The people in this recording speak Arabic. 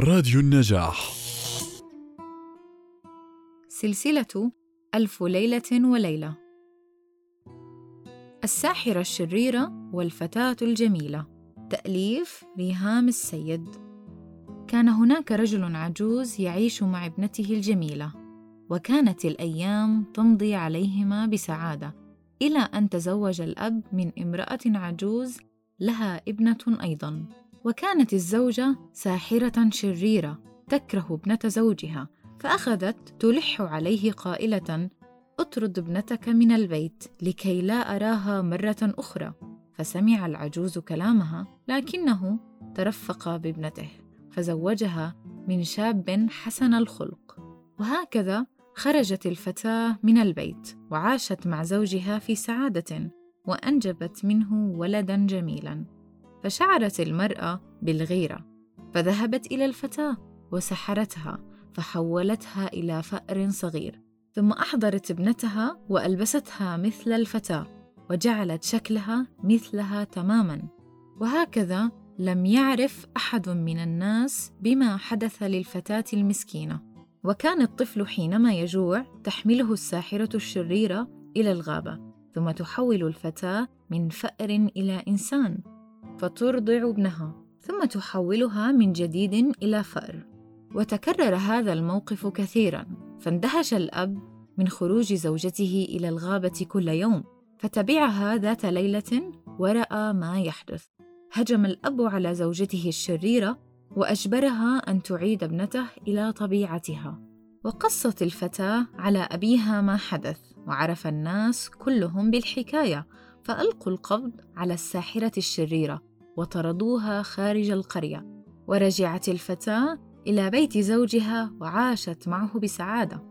راديو النجاح. سلسلة ألف ليلة وليلة. الساحرة الشريرة والفتاة الجميلة. تأليف ريهام السيد. كان هناك رجل عجوز يعيش مع ابنته الجميلة. وكانت الأيام تمضي عليهما بسعادة إلى أن تزوج الأب من امرأة عجوز لها ابنة أيضاً. وكانت الزوجة ساحرة شريرة تكره ابنة زوجها فأخذت تلح عليه قائلة أطرد ابنتك من البيت لكي لا أراها مرة أخرى. فسمع العجوز كلامها لكنه ترفق بابنته فزوجها من شاب حسن الخلق. وهكذا خرجت الفتاة من البيت وعاشت مع زوجها في سعادة وأنجبت منه ولدا جميلا. فشعرت المرأة بالغيرة فذهبت إلى الفتاة وسحرتها فحولتها إلى فأر صغير ثم أحضرت ابنتها وألبستها مثل الفتاة وجعلت شكلها مثلها تماما. وهكذا لم يعرف أحد من الناس بما حدث للفتاة المسكينة. وكان الطفل حينما يجوع تحمله الساحرة الشريرة إلى الغابة ثم تحول الفتاة من فأر إلى إنسان. فترضع ابنها ثم تحولها من جديد إلى فأر وتكرر هذا الموقف كثيرا فاندهش الأب من خروج زوجته إلى الغابة كل يوم فتبعها ذات ليلة ورأى ما يحدث. هجم الأب على زوجته الشريرة وأجبرها أن تعيد ابنته إلى طبيعتها. وقصت الفتاة على أبيها ما حدث وعرف الناس كلهم بالحكاية فألقوا القبض على الساحرة الشريرة. وطردوها خارج القرية ورجعت الفتاة إلى بيت زوجها وعاشت معه بسعادة.